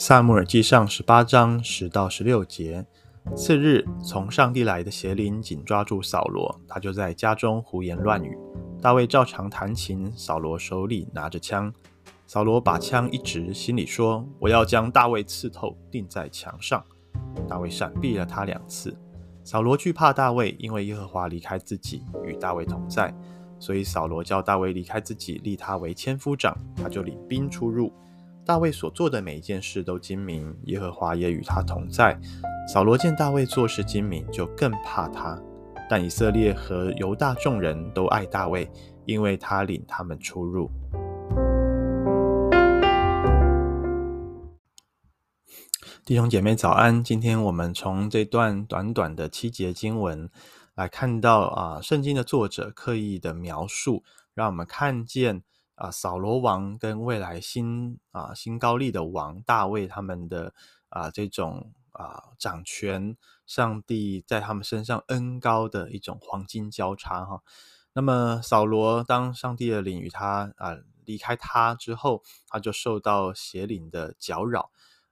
撒母耳记上十八章十到十六节。次日，从上帝来的邪灵紧抓住扫罗，他就在家中胡言乱语。大卫照常弹琴，扫罗手里拿着枪。扫罗把枪一指，心里说：“我要将大卫刺透，钉在墙上。”大卫闪避了他两次。扫罗惧怕大卫，因为耶和华离开自己，与大卫同在，所以扫罗叫大卫离开自己，立他为千夫长，他就领兵出入。大卫所做的每一件事都精明，耶和华也与他同在。扫罗见大卫做事精明，就更怕他。但以色列和犹大众人都爱大卫，因为他领他们出入。弟兄姐妹早安！今天我们从这段短短的七节经文来看到啊，圣经的作者刻意的描述，让我们看见。啊，扫罗王跟未来新啊新高丽的王大卫他们的啊这种啊掌权，上帝在他们身上恩高的一种黄金交叉哈。那么扫罗当上帝的领与他啊离开他之后，他就受到邪灵的搅扰。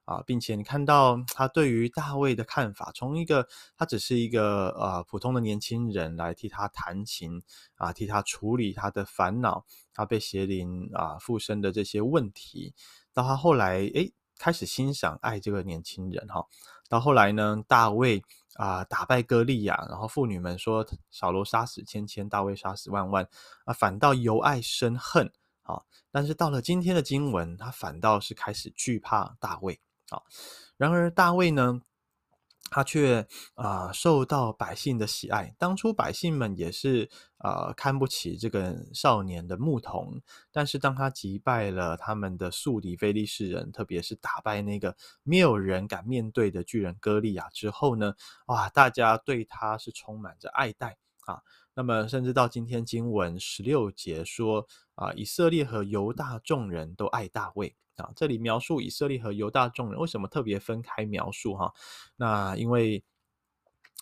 啊，并且你看到他对于大卫的看法，从一个他只是一个呃普通的年轻人来替他弹琴啊，替他处理他的烦恼，他被邪灵啊附身的这些问题，到他后来诶开始欣赏爱这个年轻人哈，到后来呢，大卫啊打败歌利亚，然后妇女们说扫罗杀死千千，大卫杀死万万啊，反倒由爱生恨啊，但是到了今天的经文，他反倒是开始惧怕大卫。啊，然而大卫呢，他却啊、受到百姓的喜爱。当初百姓们也是啊、看不起这个少年的牧童，但是当他击败了他们的宿敌非利士人，特别是打败那个没有人敢面对的巨人歌利亚之后呢，哇，大家对他是充满着爱戴啊。那么甚至到今天经文十六节说啊，以色列和犹大众人都爱大卫。啊，这里描述以色列和犹大众人为什么特别分开描述哈？那因为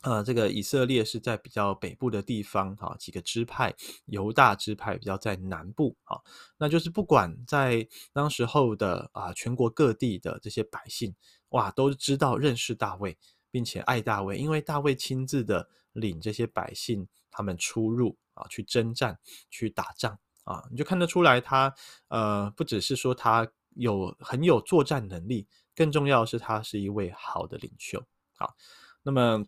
呃，这个以色列是在比较北部的地方哈，几个支派，犹大支派比较在南部啊。那就是不管在当时候的啊，全国各地的这些百姓哇，都知道认识大卫，并且爱大卫，因为大卫亲自的领这些百姓他们出入啊，去征战，去打仗啊，你就看得出来他呃，不只是说他。有很有作战能力，更重要是他是一位好的领袖。好，那么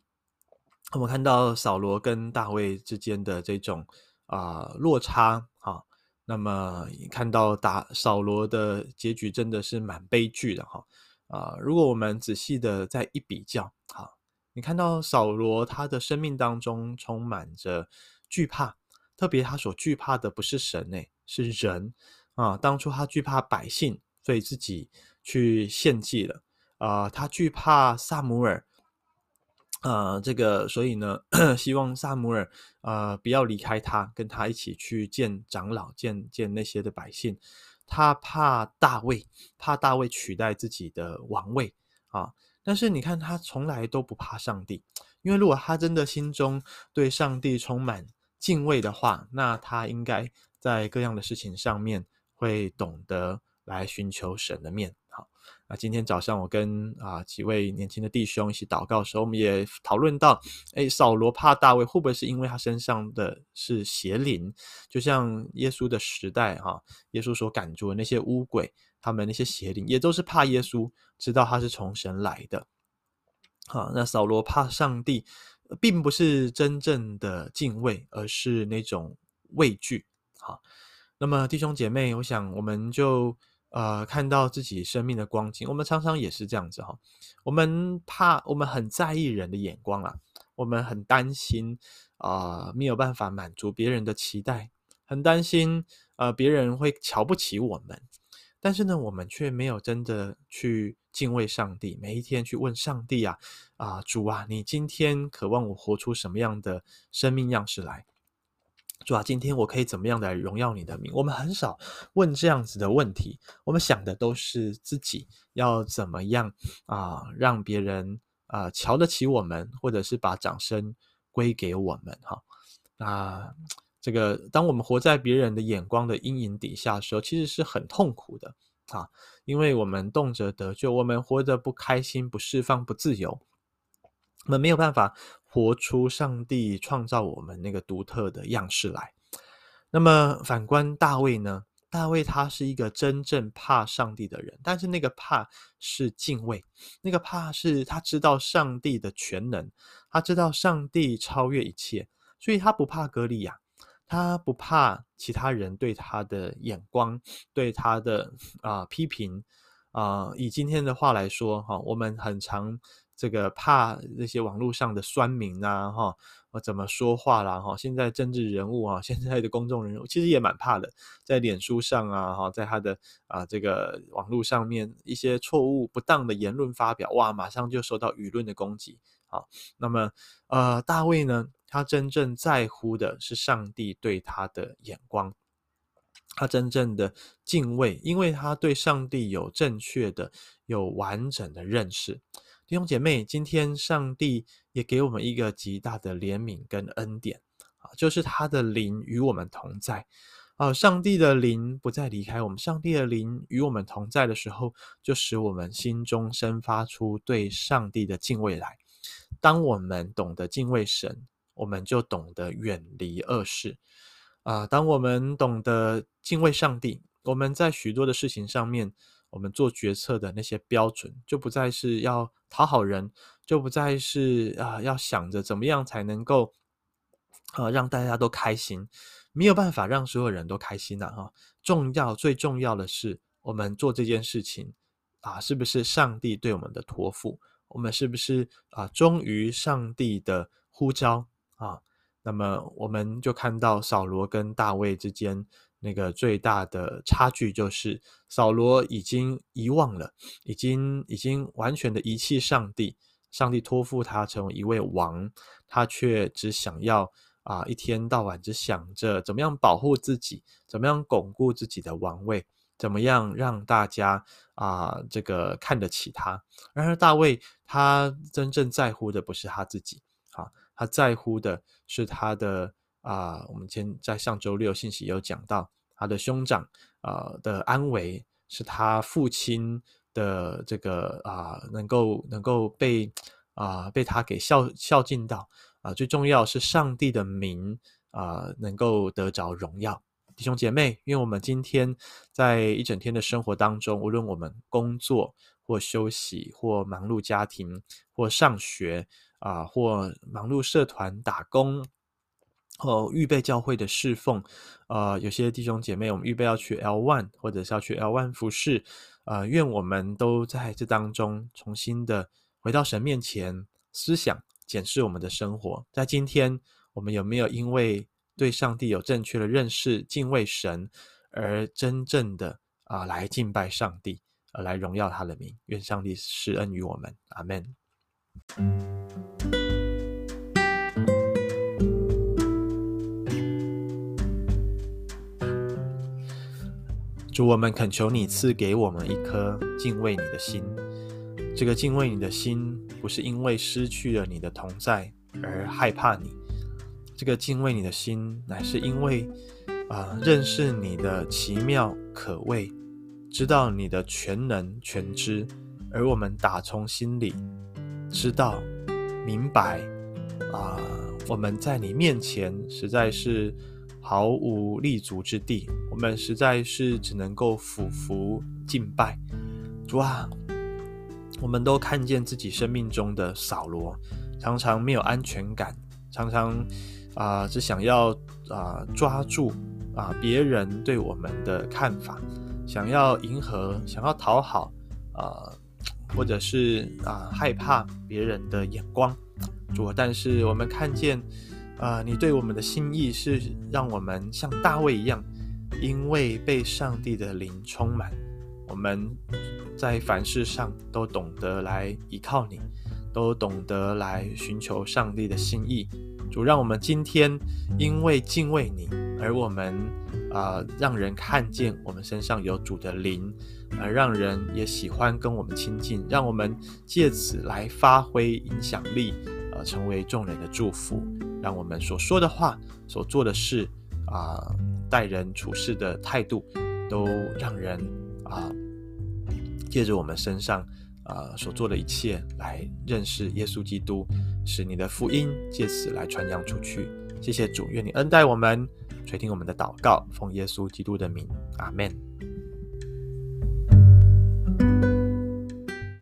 我们看到扫罗跟大卫之间的这种啊、落差，啊，那么看到打扫罗的结局真的是蛮悲剧的，哈啊，如果我们仔细的再一比较，好，你看到扫罗他的生命当中充满着惧怕，特别他所惧怕的不是神诶，是人啊，当初他惧怕百姓。所以自己去献祭了，啊、他惧怕撒母耳，呃，这个，所以呢，希望撒母耳，呃，不要离开他，跟他一起去见长老，见见那些的百姓。他怕大卫，怕大卫取代自己的王位啊。但是你看，他从来都不怕上帝，因为如果他真的心中对上帝充满敬畏的话，那他应该在各样的事情上面会懂得。来寻求神的面，好。那今天早上我跟啊几位年轻的弟兄一起祷告的时候，我们也讨论到，诶，扫罗怕大卫，会不会是因为他身上的是邪灵？就像耶稣的时代，哈，耶稣所赶逐的那些污鬼，他们那些邪灵也都是怕耶稣，知道他是从神来的。好，那扫罗怕上帝，并不是真正的敬畏，而是那种畏惧。好，那么弟兄姐妹，我想我们就。呃，看到自己生命的光景，我们常常也是这样子哈。我们怕，我们很在意人的眼光啊，我们很担心啊，没有办法满足别人的期待，很担心呃，别人会瞧不起我们。但是呢，我们却没有真的去敬畏上帝，每一天去问上帝啊，啊，主啊，你今天渴望我活出什么样的生命样式来？主啊，今天我可以怎么样来荣耀你的名？我们很少问这样子的问题，我们想的都是自己要怎么样啊，让别人啊瞧得起我们，或者是把掌声归给我们哈。那这个当我们活在别人的眼光的阴影底下的时候，其实是很痛苦的啊，因为我们动辄得咎，我们活得不开心、不释放、不自由，我们没有办法活出上帝创造我们那个独特的样式来。那么反观大卫呢？大卫他是一个真正怕上帝的人，但是那个怕是敬畏，那个怕是他知道上帝的全能，他知道上帝超越一切，所以他不怕歌利亚，他不怕其他人对他的眼光，对他的啊、批评啊、以今天的话来说，哈，我们很常这个怕那些网络上的酸民啊，哈。我怎么说话啦？哈，现在政治人物啊，现在的公众人物其实也蛮怕的，在脸书上啊，哈，在他的啊这个网络上面一些错误不当的言论发表，哇，马上就受到舆论的攻击。好，那么呃，大卫呢，他真正在乎的是上帝对他的眼光，他真正的敬畏，因为他对上帝有正确的、有完整的认识。弟兄姐妹，今天上帝也给我们一个极大的怜悯跟恩典啊，就是他的灵与我们同在啊。上帝的灵不再离开我们，上帝的灵与我们同在的时候，就使我们心中生发出对上帝的敬畏来。当我们懂得敬畏神，我们就懂得远离恶事啊。当我们懂得敬畏上帝，我们在许多的事情上面。我们做决策的那些标准，就不再是要讨好人，就不再是啊、要想着怎么样才能够啊、呃、让大家都开心，没有办法让所有人都开心的哈、重要最重要的是，我们做这件事情啊，是不是上帝对我们的托付？我们是不是啊忠于上帝的呼召啊？那么我们就看到扫罗跟大卫之间。那个最大的差距就是，扫罗已经遗忘了，已经已经完全的遗弃上帝。上帝托付他成为一位王，他却只想要啊，一天到晚只想着怎么样保护自己，怎么样巩固自己的王位，怎么样让大家啊这个看得起他。然而大卫他真正在乎的不是他自己，啊，他在乎的是他的。啊，我们前在上周六信息有讲到，他的兄长啊的安危是他父亲的这个啊能够能够被啊被他给孝孝敬到啊，最重要是上帝的名啊能够得着荣耀。弟兄姐妹，因为我们今天在一整天的生活当中，无论我们工作或休息或忙碌家庭或上学啊或忙碌社团打工。哦，预备教会的侍奉，呃，有些弟兄姐妹，我们预备要去 L One，或者是要去 L One 服侍，呃，愿我们都在这当中重新的回到神面前，思想检视我们的生活。在今天，我们有没有因为对上帝有正确的认识、敬畏神，而真正的啊、来敬拜上帝，而来荣耀他的名？愿上帝施恩于我们，阿门。主，我们恳求你赐给我们一颗敬畏你的心。这个敬畏你的心，不是因为失去了你的同在而害怕你。这个敬畏你的心，乃是因为啊、认识你的奇妙可畏，知道你的全能全知，而我们打从心里知道明白啊、我们在你面前实在是。毫无立足之地，我们实在是只能够俯伏敬拜。主啊，我们都看见自己生命中的扫罗，常常没有安全感，常常啊、只想要啊、抓住啊、别人对我们的看法，想要迎合，想要讨好啊、或者是啊、害怕别人的眼光。主，但是我们看见。啊、你对我们的心意是让我们像大卫一样，因为被上帝的灵充满，我们在凡事上都懂得来依靠你，都懂得来寻求上帝的心意。主，让我们今天因为敬畏你，而我们啊，让人看见我们身上有主的灵，呃，让人也喜欢跟我们亲近，让我们借此来发挥影响力，呃，成为众人的祝福，让我们所说的话、所做的事，啊，待人处事的态度，都让人啊，借着我们身上，呃，所做的一切来认识耶稣基督，使你的福音借此来传扬出去。谢谢主，愿你恩待我们。垂听我们的祷告，奉耶稣基督的名，阿门。